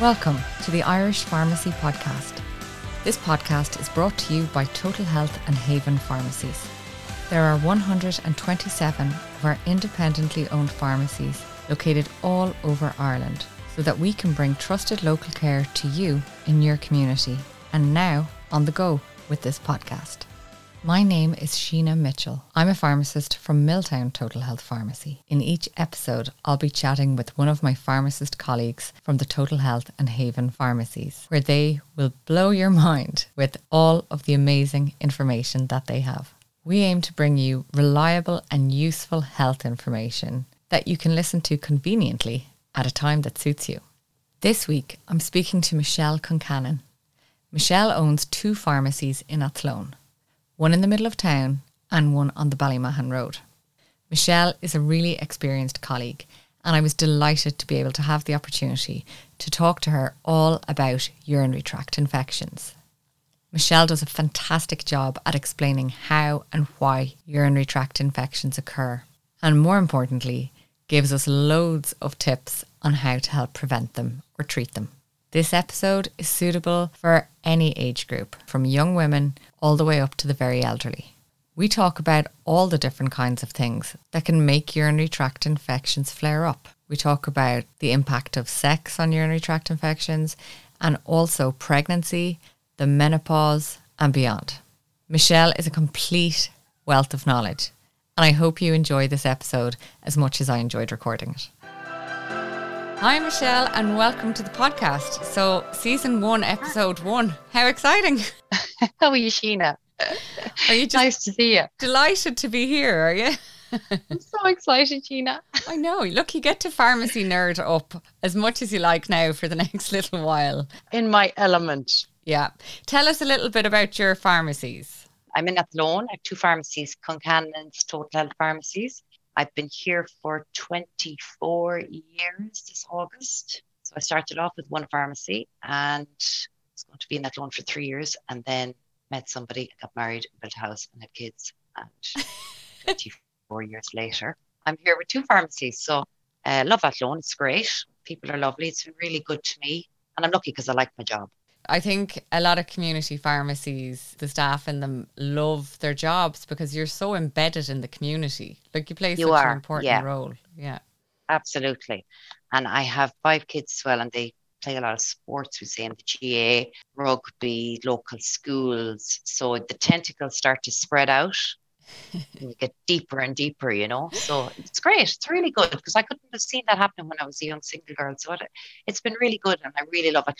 Welcome to the Irish Pharmacy Podcast. This podcast is brought to you by Total Health and Haven Pharmacies. There are 127 of our independently owned pharmacies located all over Ireland so that we can bring trusted local care to you in your community and now on the go with this podcast. My name is Sheena Mitchell. I'm a pharmacist from Milltown Total Health Pharmacy. In each episode, I'll be chatting with one of my pharmacist colleagues from the Total Health and Haven pharmacies, where they will blow your mind with all of the amazing information that they have. We aim to bring you reliable and useful health information that you can listen to conveniently at a time that suits you. This week, I'm speaking to Michelle Concannon. Michelle owns two pharmacies in Athlone one in the middle of town and one on the Ballymahon Road. Michelle is a really experienced colleague, and I was delighted to be able to have the opportunity to talk to her all about urinary tract infections. Michelle does a fantastic job at explaining how and why urinary tract infections occur, and more importantly, gives us loads of tips on how to help prevent them or treat them. This episode is suitable for any age group, from young women all the way up to the very elderly. We talk about all the different kinds of things that can make urinary tract infections flare up. We talk about the impact of sex on urinary tract infections and also pregnancy, the menopause, and beyond. Michelle is a complete wealth of knowledge, and I hope you enjoy this episode as much as I enjoyed recording it. Hi, Michelle, and welcome to the podcast. So, season one, episode one. How exciting! How are you, Sheena? Are you just nice to see you? delighted to be here? Are you? I'm so excited, Sheena. I know. Look, you get to pharmacy nerd up as much as you like now for the next little while. In my element. Yeah. Tell us a little bit about your pharmacies. I'm in Athlone. I have two pharmacies, Concannon's Total Health Pharmacies. I've been here for 24 years this August. So I started off with one pharmacy and was going to be in Athlone for three years and then met somebody, got married, built a house and had kids. And 24 years later, I'm here with two pharmacies. So I uh, love Athlone. It's great. People are lovely. It's been really good to me. And I'm lucky because I like my job. I think a lot of community pharmacies, the staff in them love their jobs because you're so embedded in the community. Like you play You such are, an important yeah. role. Yeah. Absolutely. And I have five kids as well, and they play a lot of sports. We say in the GAA, rugby, local schools. So the tentacles start to spread out. and you get deeper and deeper, you know. So it's great. It's really good because I couldn't have seen that happen when I was a young single girl. So it, it's been really good, and I really love it.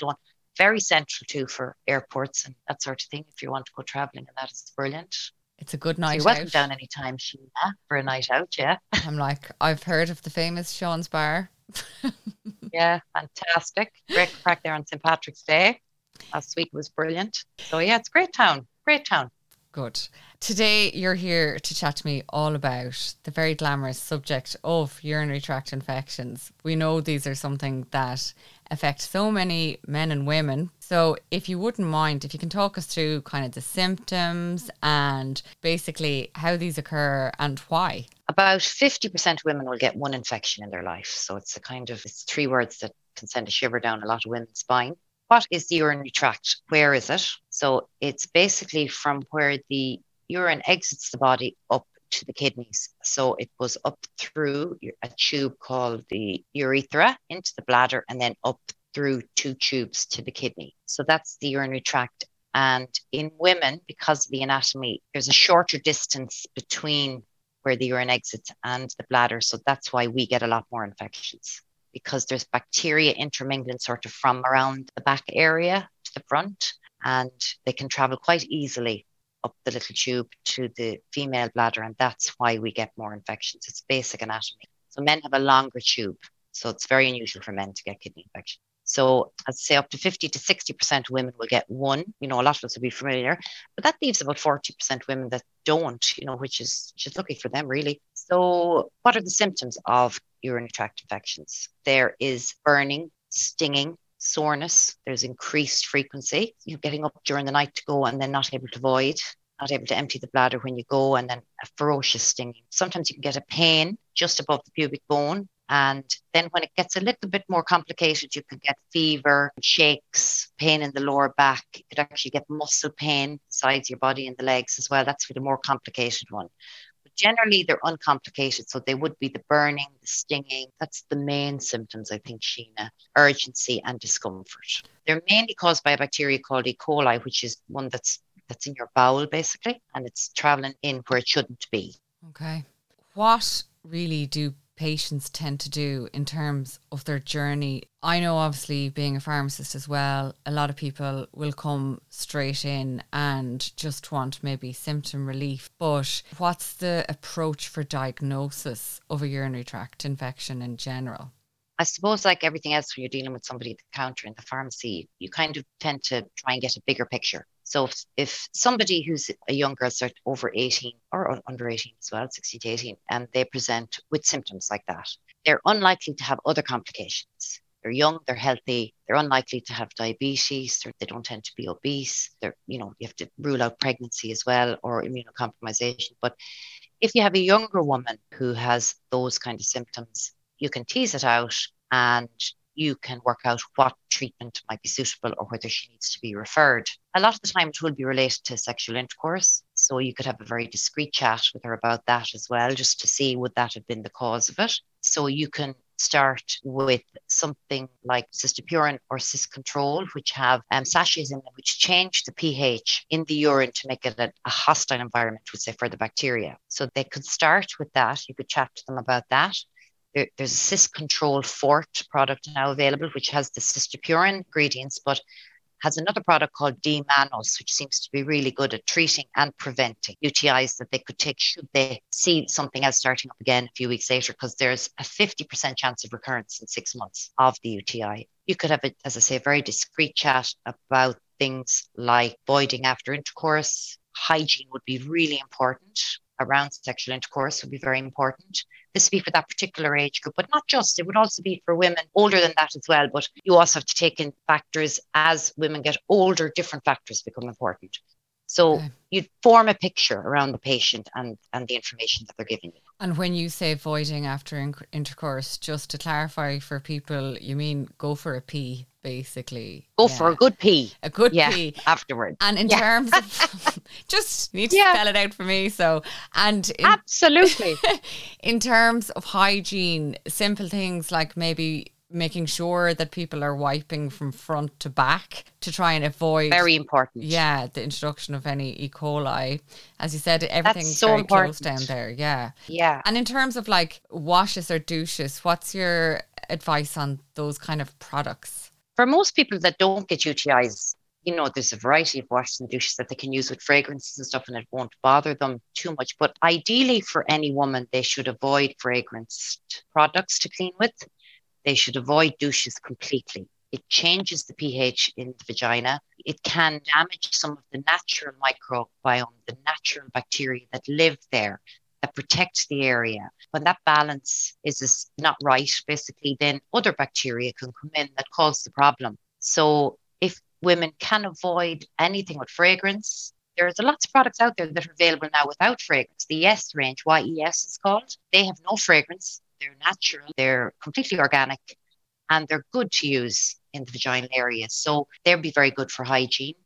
Very central too for airports and that sort of thing. If you want to go traveling, and that is brilliant. It's a good So night you're welcome out. down anytime, Sheena, for a night out. Yeah, I'm like, I've heard of the famous Sean's Bar. yeah, fantastic. Great crack there on St Patrick's Day. Last week was brilliant. So yeah, it's a great town. Great town. Good. Today, you're here to chat to me all about the very glamorous subject of urinary tract infections. We know these are something that affect so many men and women. So, if you wouldn't mind, if you can talk us through kind of the symptoms and basically how these occur and why. About 50% of women will get one infection in their life. So it's a kind of it's three words that can send a shiver down a lot of women's spine. What is the urinary tract? Where is it? So it's basically from where the urine exits the body up to the kidneys. So it goes up through a tube called the urethra into the bladder and then up through two tubes to the kidney. So that's the urinary tract. And in women, because of the anatomy, there's a shorter distance between where the urine exits and the bladder. So that's why we get a lot more infections because there's bacteria intermingling sort of from around the back area to the front, and they can travel quite easily up the little tube to the female bladder, and that's why we get more infections. It's basic anatomy. So men have a longer tube, so it's very unusual for men to get kidney infection. So I'd say up to 50 to 60% of women will get one. You know, a lot of us will be familiar, but that leaves about 40% women that don't, you know, which is just lucky for them really. So what are the symptoms of urinary tract infections? There is burning, stinging, soreness, there's increased frequency. You're getting up during the night to go and then not able to void, not able to empty the bladder when you go, and then a ferocious stinging. Sometimes you can get a pain just above the pubic bone, And then when it gets a little bit more complicated, you can get fever, shakes, pain in the lower back. You could actually get muscle pain sides your body and the legs as well. That's for the more complicated one. Generally, they're uncomplicated. So they would be the burning, the stinging. That's the main symptoms, I think, Sheena urgency and discomfort. They're mainly caused by a bacteria called E. coli, which is one that's that's in your bowel basically, and it's traveling in where it shouldn't be. Okay. What really do patients tend to do in terms of their journey. I know, obviously, being a pharmacist as well, a lot of people will come straight in and just want maybe symptom relief. But what's the approach for diagnosis of a urinary tract infection in general? I suppose, like everything else, when you're dealing with somebody at the counter in the pharmacy, you kind of tend to try and get a bigger picture. So if, if somebody who's a young girl, start over 18 or under 18 as well, 16 to 18, and they present with symptoms like that, they're unlikely to have other complications. They're young, they're healthy, they're unlikely to have diabetes, they don't tend to be obese. They're, you know, you have to rule out pregnancy as well or immunocompromisation. But if you have a younger woman who has those kind of symptoms, you can tease it out and you can work out what treatment might be suitable or whether she needs to be referred. A lot of the time, it will be related to sexual intercourse. So you could have a very discreet chat with her about that as well, just to see would that have been the cause of it. So you can start with something like cystopurin or Cyscontrol, which have um, in them which change the pH in the urine to make it a, a hostile environment, would say, for the bacteria. So they could start with that. You could chat to them about that. There, there's a cyst control Fort product now available, which has the cystopurin ingredients, but has another product called D-Mannose, which seems to be really good at treating and preventing UTIs that they could take should they see something else starting up again a few weeks later, because there's a 50% chance of recurrence in six months of the UTI. You could have, a, as I say, a very discreet chat about things like voiding after intercourse. Hygiene would be really important around sexual intercourse would be very important. This would be for that particular age group, but not just. It would also be for women older than that as well. But you also have to take in factors as women get older, different factors become important. So okay. you form a picture around the patient and, and the information that they're giving you. And when you say voiding after in- intercourse, just to clarify for people, you mean go for a pee, basically. Go yeah. for a good pee. A good yeah, pee afterwards. And in yeah. terms of, just need to spell it out for me. So, and in, absolutely. in terms of hygiene, simple things like maybe making sure that people are wiping from front to back to try and avoid very important yeah the introduction of any e coli as you said everything's so very important. close down there yeah yeah and in terms of like washes or douches what's your advice on those kind of products for most people that don't get utis you know, there's a variety of washes and douches that they can use with fragrances and stuff, and it won't bother them too much. But ideally, for any woman, they should avoid fragranced products to clean with. They should avoid douches completely. It changes the pH in the vagina. It can damage some of the natural microbiome, the natural bacteria that live there that protect the area. When that balance is not right, basically, then other bacteria can come in that cause the problem. So if women can avoid anything with fragrance, there's lots of products out there that are available now without fragrance. The Yes range, YES is called, they have no fragrance. They're natural, they're completely organic, and they're good to use in the vaginal area. So they'd be very good for hygiene.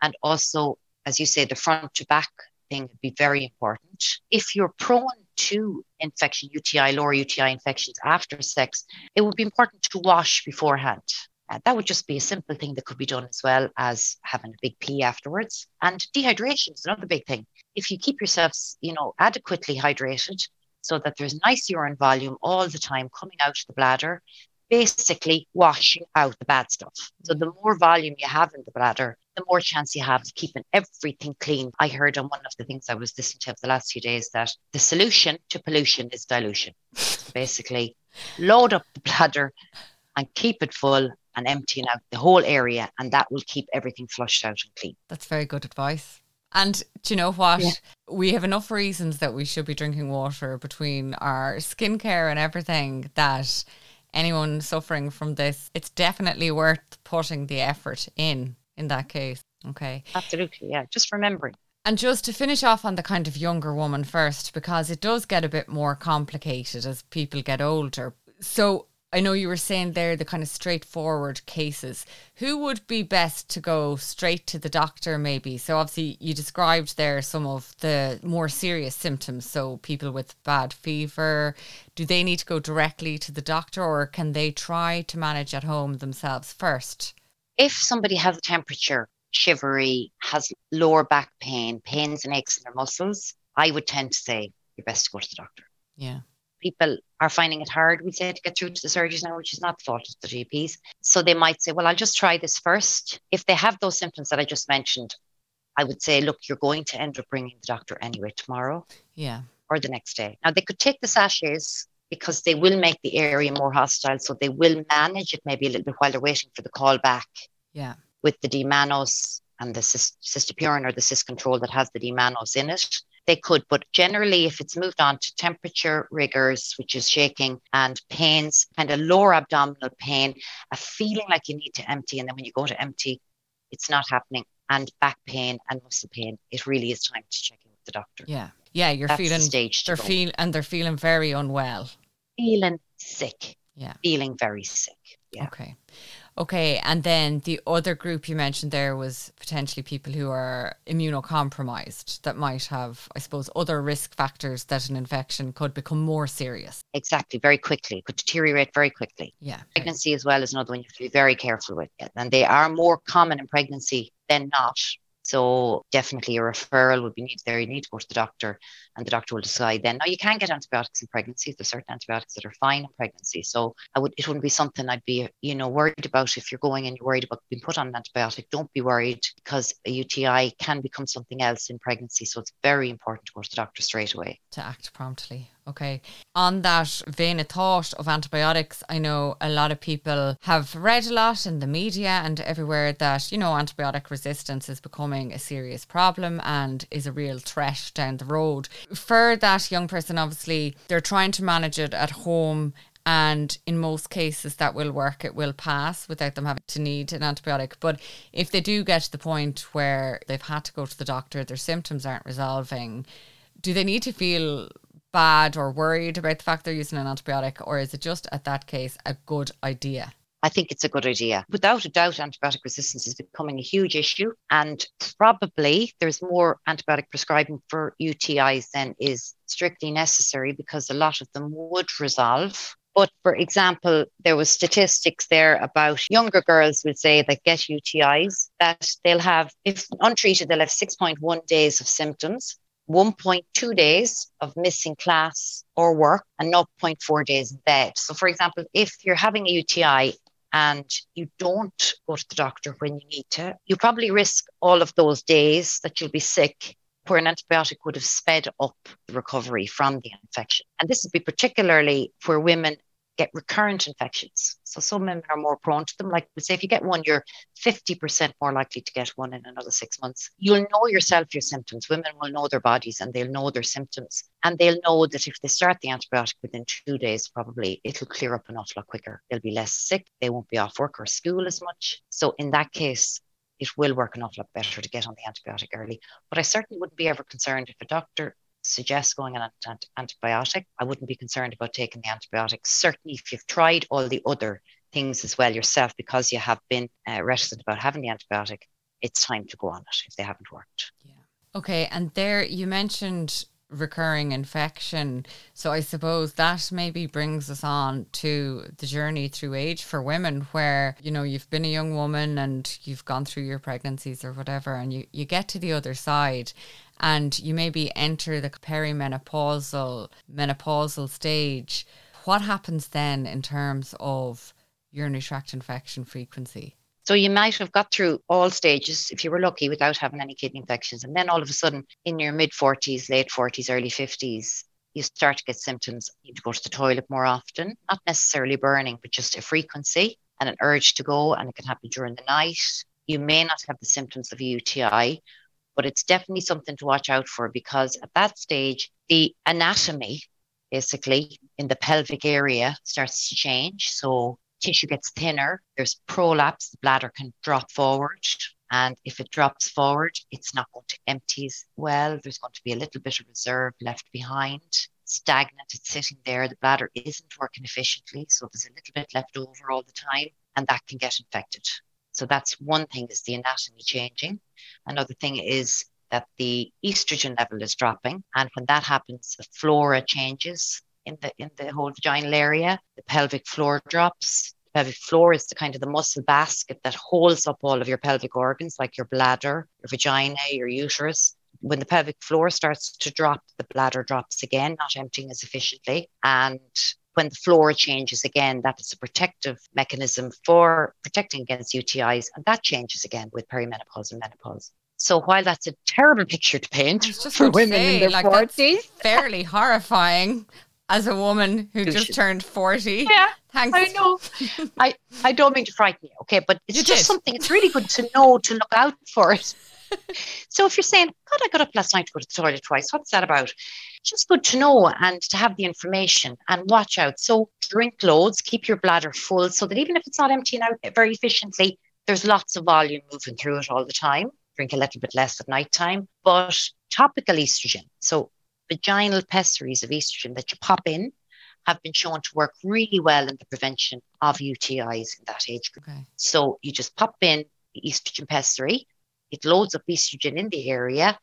And also, as you say, the front to back thing would be very important. If you're prone to infection, UTI, lower UTI infections after sex, it would be important to wash beforehand. Uh, that would just be a simple thing that could be done as well as having a big pee afterwards. And dehydration is another big thing. If you keep yourselves, you know, adequately hydrated, so that there's nice urine volume all the time coming out of the bladder, basically washing out the bad stuff. So the more volume you have in the bladder, the more chance you have of keeping everything clean. I heard on one of the things I was listening to the last few days that the solution to pollution is dilution. So basically, load up the bladder and keep it full and emptying out the whole area, and that will keep everything flushed out and clean. That's very good advice. And do you know what? Yeah. We have enough reasons that we should be drinking water between our skincare and everything that anyone suffering from this, it's definitely worth putting the effort in in that case. Okay. Absolutely. Yeah. Just remembering. And just to finish off on the kind of younger woman first, because it does get a bit more complicated as people get older. So I know you were saying there the kind of straightforward cases. Who would be best to go straight to the doctor, maybe? So, obviously, you described there some of the more serious symptoms. So, people with bad fever, do they need to go directly to the doctor or can they try to manage at home themselves first? If somebody has a temperature, shivery, has lower back pain, pains and aches in their muscles, I would tend to say you're best to go to the doctor. Yeah people are finding it hard, we say, to get through to the surgeons now, which is not the fault of the GPs. So they might say, well, I'll just try this first. If they have those symptoms that I just mentioned, I would say, look, you're going to end up bringing the doctor anyway tomorrow. Yeah. Or the next day. Now, they could take the sachets because they will make the area more hostile. So they will manage it maybe a little bit while they're waiting for the call back. Yeah. With the D-mannose and the cystopurin or the cyst control that has the D-mannose in it they could. But generally, if it's moved on to temperature rigors, which is shaking, and pains, kind of lower abdominal pain, a feeling like you need to empty, and then when you go to empty, it's not happening, and back pain and muscle pain, it really is time to check in with the doctor. Yeah, yeah, you're That's feeling the stage they're feel and they're feeling very unwell. Feeling sick. Yeah, feeling very sick. Yeah. Okay. Okay, and then the other group you mentioned there was potentially people who are immunocompromised that might have, I suppose, other risk factors that an infection could become more serious. Exactly, very quickly, could deteriorate very quickly. Yeah. Pregnancy as well is another one you have to be very careful with. And they are more common in pregnancy than not. So definitely a referral would be needed there. You need to go to the doctor and the doctor will decide then. Now you can get antibiotics in pregnancy. There's certain antibiotics that are fine in pregnancy. So I would it wouldn't be something I'd be, you know, worried about if you're going and you're worried about being put on an antibiotic. Don't be worried because a UTI can become something else in pregnancy. So it's very important to go to the doctor straight away. To act promptly. Okay. On that vein of thought of antibiotics, I know a lot of people have read a lot in the media and everywhere that, you know, antibiotic resistance is becoming a serious problem and is a real threat down the road. For that young person, obviously, they're trying to manage it at home and in most cases that will work it will pass without them having to need an antibiotic but if they do get to the point where they've had to go to the doctor their symptoms aren't resolving do they need to feel bad or worried about the fact they're using an antibiotic, or is it just at that case a good idea? I think it's a good idea. Without a doubt, antibiotic resistance is becoming a huge issue, and probably there's more antibiotic prescribing for UTIs than is strictly necessary because a lot of them would resolve. But for example, there was statistics there about younger girls would say that get UTIs that they'll have, if untreated, they'll have 6.1 days of symptoms 1.2 days of missing class or work and 0.4 days in bed. So, for example, if you're having a UTI and you don't go to the doctor when you need to, you probably risk all of those days that you'll be sick where an antibiotic would have sped up the recovery from the infection. And this would be particularly for women get recurrent infections. So some women are more prone to them. Like say, if you get one, you're 50% more likely to get one in another six months. You'll know yourself your symptoms. Women will know their bodies and they'll know their symptoms. And they'll know that if they start the antibiotic within two days, probably it'll clear up an awful lot quicker. They'll be less sick. They won't be off work or school as much. So in that case, it will work an awful lot better to get on the antibiotic early. But I certainly wouldn't be ever concerned if a doctor suggests going on an antibiotic, I wouldn't be concerned about taking the antibiotic. Certainly, if you've tried all the other things as well yourself, because you have been uh, reticent about having the antibiotic, it's time to go on it if they haven't worked. Yeah. Okay. And there you mentioned recurring infection. So I suppose that maybe brings us on to the journey through age for women where, you know, you've been a young woman and you've gone through your pregnancies or whatever and you, you get to the other side and you maybe enter the perimenopausal menopausal stage, what happens then in terms of urinary tract infection frequency? So you might have got through all stages if you were lucky without having any kidney infections. And then all of a sudden, in your mid 40s, late 40s, early 50s, you start to get symptoms. You need to go to the toilet more often, not necessarily burning, but just a frequency and an urge to go. And it can happen during the night. You may not have the symptoms of a UTI, but it's definitely something to watch out for because at that stage, the anatomy basically in the pelvic area starts to change. So tissue gets thinner, there's prolapse, the bladder can drop forward. And if it drops forward, it's not going to empty as well. There's going to be a little bit of reserve left behind. stagnant, it's sitting there, the bladder isn't working efficiently. So there's a little bit left over all the time, and that can get infected. So that's one thing is the anatomy changing. Another thing is that the estrogen level is dropping. And when that happens, the flora changes in the in the whole vaginal area. The pelvic floor drops. The pelvic floor is the kind of the muscle basket that holds up all of your pelvic organs, like your bladder, your vagina, your uterus when the pelvic floor starts to drop, the bladder drops again, not emptying as efficiently. And when the floor changes again, that is a protective mechanism for protecting against UTIs. And that changes again with perimenopause and menopause. So while that's a terrible picture to paint for women say, in their like 40s, fairly horrifying as a woman who just turned 40. Yeah. Thanks. I know. I, I don't mean to frighten you, okay, but it's you just did. something, it's really good to know to look out for it so if you're saying, God, I got up last night to go to the toilet twice, what's that about? Just good to know and to have the information and watch out. So drink loads, keep your bladder full so that even if it's not emptying out very efficiently, there's lots of volume moving through it all the time. Drink a little bit less at night time, but topical estrogen. So vaginal pessaries of estrogen that you pop in have been shown to work really well in the prevention of UTIs in that age group. Okay. So you just pop in the estrogen pessary it loads up estrogen in the area,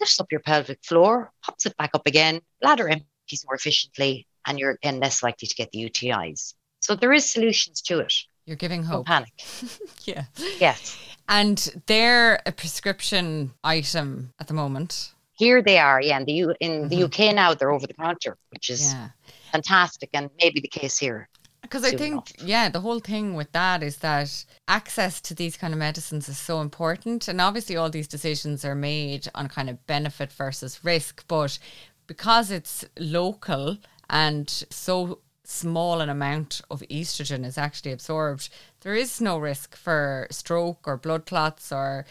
lifts up your pelvic floor, pops it back up again, bladder empties more efficiently, and you're again less likely to get the UTIs. So there is solutions to it. You're giving hope. Don't panic. yeah. Yes. And they're a prescription item at the moment. Here they are, yeah. In the, U- in mm-hmm. the UK now, they're over the counter, which is yeah. fantastic, and maybe the case here. Because I think, yeah, the whole thing with that is that access to these kind of medicines is so important. And obviously, all these decisions are made on kind of benefit versus risk. But because it's local and so small an amount of estrogen is actually absorbed, there is no risk for stroke or blood clots or,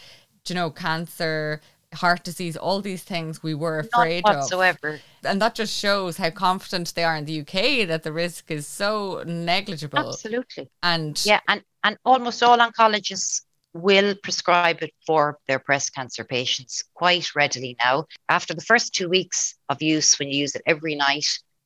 you know, cancer, heart disease, all these things we were afraid Not whatsoever. of. And that just shows how confident they are in the UK that the risk is so negligible. Absolutely. And yeah, and, and almost all oncologists will prescribe it for their breast cancer patients quite readily now. After the first two weeks of use, when you use it every night,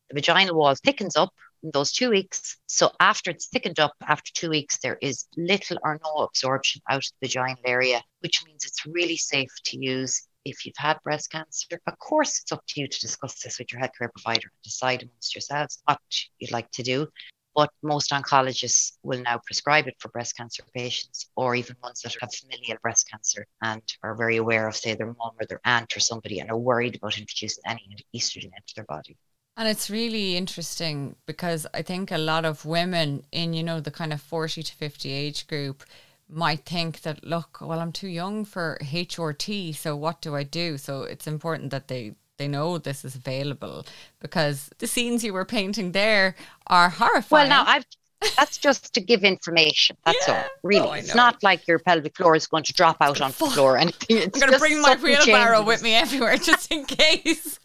the vaginal wall thickens up those two weeks. So after it's thickened up, after two weeks, there is little or no absorption out of the vaginal area, which means it's really safe to use if you've had breast cancer. Of course, it's up to you to discuss this with your healthcare provider and decide amongst yourselves what you'd like to do. But most oncologists will now prescribe it for breast cancer patients or even ones that have familial breast cancer and are very aware of, say, their mum or their aunt or somebody and are worried about introducing any estrogen into their body. And it's really interesting because I think a lot of women in, you know, the kind of 40 to 50 age group might think that, look, well, I'm too young for HRT, so what do I do? So it's important that they they know this is available because the scenes you were painting there are horrifying. Well, now I've that's just to give information. That's yeah. all. Really, oh, it's not like your pelvic floor is going to drop out on the floor And I'm going to bring my wheelbarrow changes. with me everywhere just in case.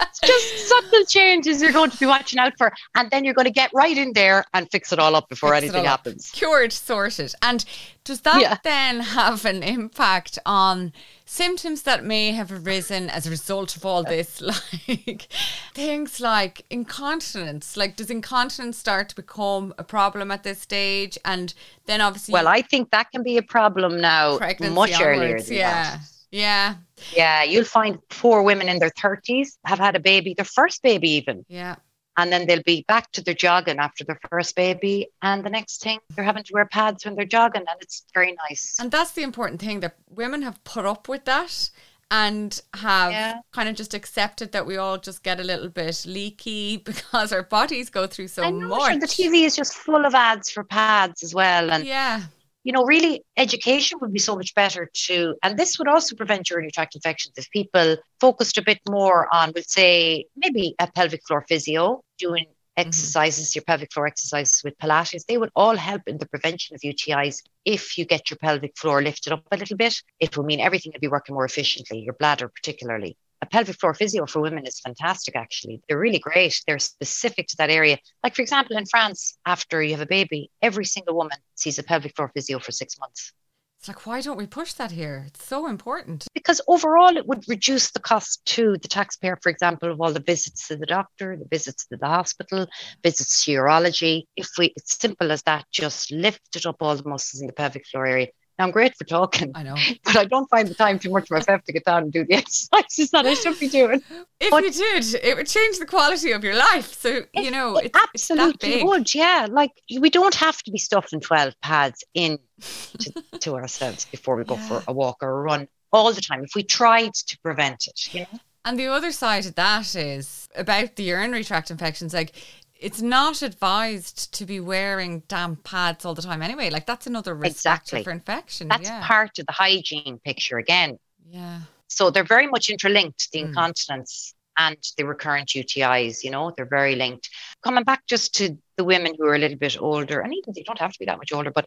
it's just subtle changes you're going to be watching out for, and then you're going to get right in there and fix it all up before fix anything happens. Cured, sorted. And does that yeah. then have an impact on? symptoms that may have arisen as a result of all this, like things like incontinence. Like, does incontinence start to become a problem at this stage? And then obviously. Well, I think that can be a problem now much onwards, earlier. yeah. That. Yeah. Yeah. You'll find poor women in their 30s have had a baby, their first baby, even. Yeah and then they'll be back to their jogging after their first baby and the next thing they're having to wear pads when they're jogging and it's very nice and that's the important thing that women have put up with that and have yeah. kind of just accepted that we all just get a little bit leaky because our bodies go through so know, much. Sure, the TV is just full of ads for pads as well, and yeah, you know, really education would be so much better too. And this would also prevent urinary tract infections if people focused a bit more on, we'll say, maybe a pelvic floor physio, doing mm-hmm. exercises, mm-hmm. your pelvic floor exercises with Pilates, they would all help in the prevention of UTIs. If you get your pelvic floor lifted up a little bit, it will mean everything will be working more efficiently, your bladder particularly a pelvic floor physio for women is fantastic, actually. They're really great. They're specific to that area. Like, for example, in France, after you have a baby, every single woman sees a pelvic floor physio for six months. It's like, why don't we push that here? It's so important. Because overall, it would reduce the cost to the taxpayer, for example, of all the visits to the doctor, the visits to the hospital, visits to urology. If we, it's simple as that, just lifted up all the muscles in the pelvic floor area now, I'm great for talking. I know. But I don't find the time too much myself to get down and do the exercises that I should be doing. If but, you did, it would change the quality of your life. So, you know, it, it's, absolutely would. Yeah. Like, we don't have to be stuffing 12 pads in to, to ourselves before we go yeah. for a walk or a run all the time if we tried to prevent it. You know? And the other side of that is about the urinary tract infections. Like it's not advised to be wearing damp pads all the time anyway. Like that's another risk exactly. for infection. That's yeah. part of the hygiene picture again. Yeah. So they're very much interlinked, the mm. incontinence and the recurrent UTIs, you know, they're very linked. Coming back just to the women who are a little bit older, and even they don't have to be that much older, but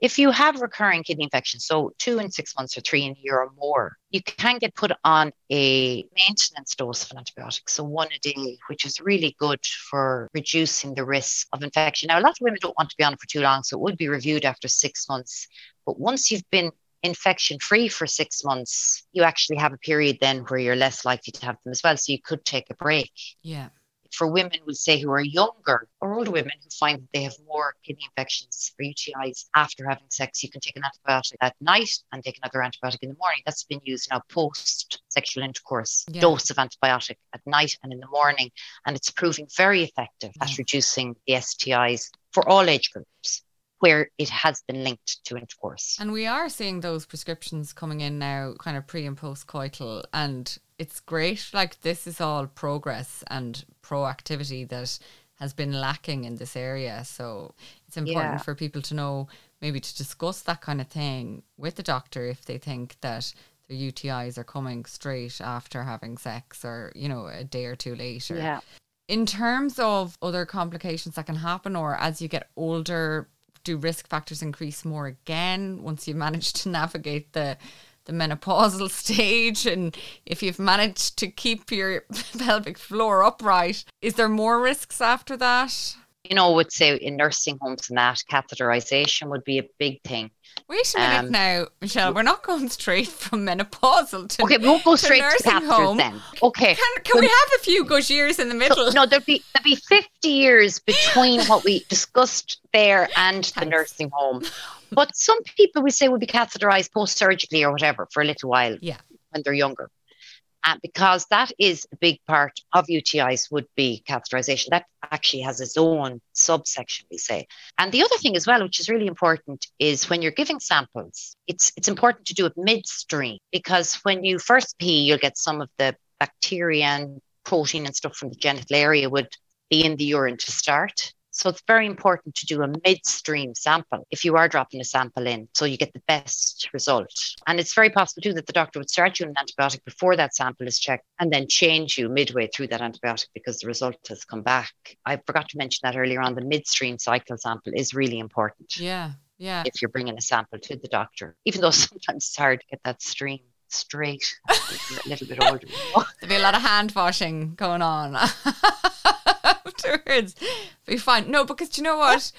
if you have recurring kidney infections, so two in six months or three in a year or more, you can get put on a maintenance dose of an antibiotic, so one a day, which is really good for reducing the risk of infection. Now, a lot of women don't want to be on it for too long, so it would be reviewed after six months. But once you've been infection free for six months, you actually have a period then where you're less likely to have them as well. So you could take a break. Yeah. For women, we'll say who are younger or older women who find that they have more kidney infections or UTIs after having sex, you can take an antibiotic at night and take another antibiotic in the morning. That's been used now post sexual intercourse yeah. dose of antibiotic at night and in the morning. And it's proving very effective yeah. at reducing the STIs for all age groups where it has been linked to intercourse. And we are seeing those prescriptions coming in now, kind of pre and post coital. And it's great. Like, this is all progress and proactivity that has been lacking in this area. So it's important yeah. for people to know maybe to discuss that kind of thing with the doctor if they think that their UTIs are coming straight after having sex or, you know, a day or two later. Yeah. In terms of other complications that can happen, or as you get older, do risk factors increase more again once you manage to navigate the the menopausal stage? And if you've managed to keep your pelvic floor upright is there more risks after that you know would say in nursing homes and that catheterization would be a big thing Wait a minute um, now, Michelle. We're not going straight from menopausal to okay. We won't go straight to, to home. then. Okay. Can, can we have a few good years in the middle? So, no, there'd be there'd be fifty years between what we discussed there and Thanks. the nursing home. But some people we say would be catheterized post surgically or whatever for a little while. Yeah. When they're younger uh, because that is a big part of UTIs would be catheterization. That actually has its own subsection, we say. And the other thing as well, which is really important, is when you're giving samples, it's it's important to do it midstream because when you first pee, you'll get some of the bacteria and protein and stuff from the genital area would be in the urine to start. So it's very important to do a midstream sample if you are dropping a sample in so you get the best result. And it's very possible too that the doctor would start you on an antibiotic before that sample is checked and then change you midway through that antibiotic because the result has come back. I forgot to mention that earlier on. The midstream cycle sample is really important. Yeah. Yeah. If you're bringing a sample to the doctor, even though sometimes it's hard to get that stream straight a little bit older. There'll be a lot of hand washing going on. afterwards. Be fine. No, because you know what?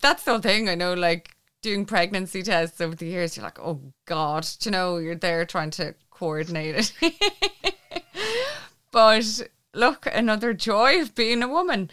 That's the thing. I know, like doing pregnancy tests over the years, you're like, oh God, you know, you're there trying to coordinate it. but look, another joy of being a woman.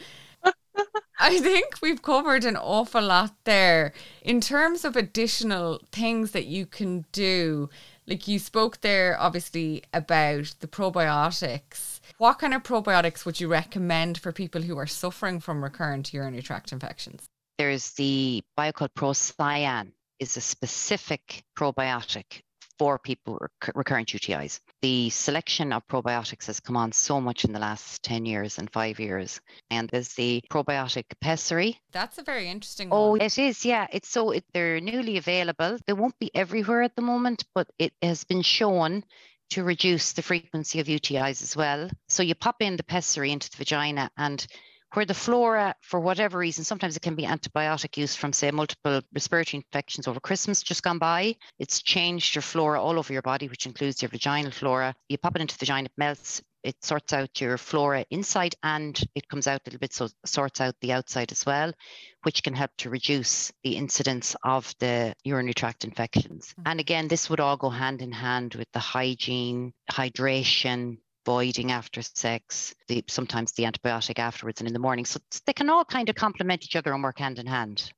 I think we've covered an awful lot there in terms of additional things that you can do. Like you spoke there, obviously, about the probiotics what kind of probiotics would you recommend for people who are suffering from recurrent urinary tract infections? There's the Bio-Kult ProCyan is a specific probiotic for people with recurrent UTIs. The selection of probiotics has come on so much in the last 10 years and five years. And there's the probiotic pessary. That's a very interesting oh, one. it is. Yeah. It's so it, they're newly available. They won't be everywhere at the moment, but it has been shown to reduce the frequency of UTIs as well. So you pop in the pessary into the vagina and where the flora, for whatever reason, sometimes it can be antibiotic use from, say, multiple respiratory infections over Christmas just gone by. It's changed your flora all over your body, which includes your vaginal flora. You pop it into the vagina, it melts, it sorts out your flora inside and it comes out a little bit, so sorts out the outside as well, which can help to reduce the incidence of the urinary tract infections. Mm-hmm. And again, this would all go hand in hand with the hygiene, hydration, voiding after sex, the, sometimes the antibiotic afterwards and in the morning. So they can all kind of complement each other and work hand in hand.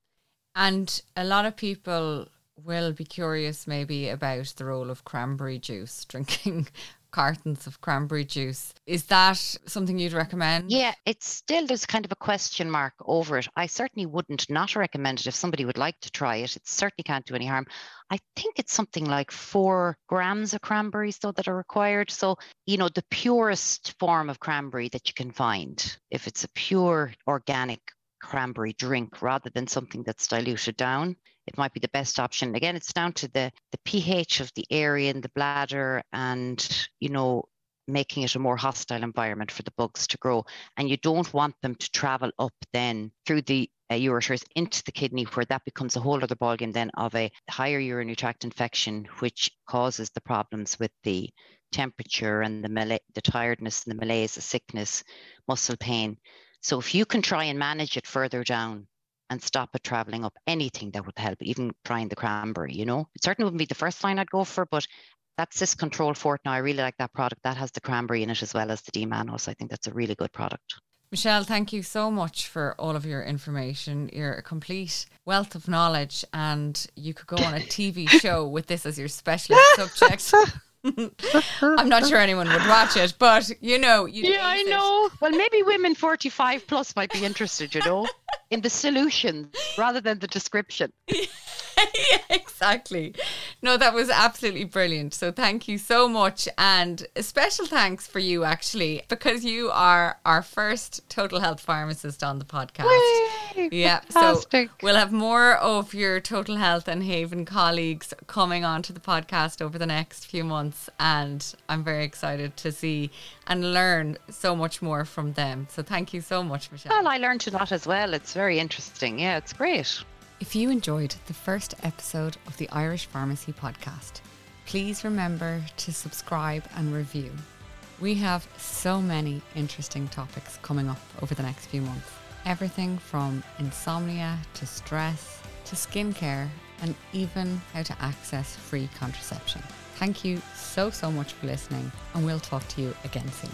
And a lot of people will be curious maybe about the role of cranberry juice, drinking cartons of cranberry juice. Is that something you'd recommend? Yeah, it's still, there's kind of a question mark over it. I certainly wouldn't not recommend it if somebody would like to try it. It certainly can't do any harm. I think it's something like four grams of cranberries, though, that are required. So, you know, the purest form of cranberry that you can find, if it's a pure organic cranberry drink rather than something that's diluted down it might be the best option. Again, it's down to the, the pH of the area in the bladder and, you know, making it a more hostile environment for the bugs to grow. And you don't want them to travel up then through the uh, ureters into the kidney, where that becomes a whole other ballgame then of a higher urinary tract infection, which causes the problems with the temperature and the, the tiredness and the malaise, the sickness, muscle pain. So if you can try and manage it further down, and stop it traveling up. Anything that would help, even trying the cranberry, you know. It certainly wouldn't be the first line I'd go for, but that's Cyst Control Fort now, I really like that product. That has the cranberry in it as well as the D-mannose. I think that's a really good product. Michelle, thank you so much for all of your information. You're a complete wealth of knowledge, and you could go on a TV show with this as your specialist subject. I'm not sure anyone would watch it, but you know, you yeah, I know. Well, maybe women 45 plus might be interested. You know, in the solution rather than the description. yeah, exactly. No, that was absolutely brilliant. So thank you so much. And a special thanks for you, actually, because you are our first total health pharmacist on the podcast. Whee! Yeah. Fantastic. So we'll have more of your total health and Haven colleagues coming onto the podcast over the next few months. And I'm very excited to see and learn so much more from them. So thank you so much, Michelle. Well, I learned a lot as well. It's very interesting. Yeah, it's great. If you enjoyed the first episode of the Irish Pharmacy podcast, please remember to subscribe and review. We have so many interesting topics coming up over the next few months. Everything from insomnia to stress to skincare and even how to access free contraception. Thank you so, so much for listening, and we'll talk to you again soon.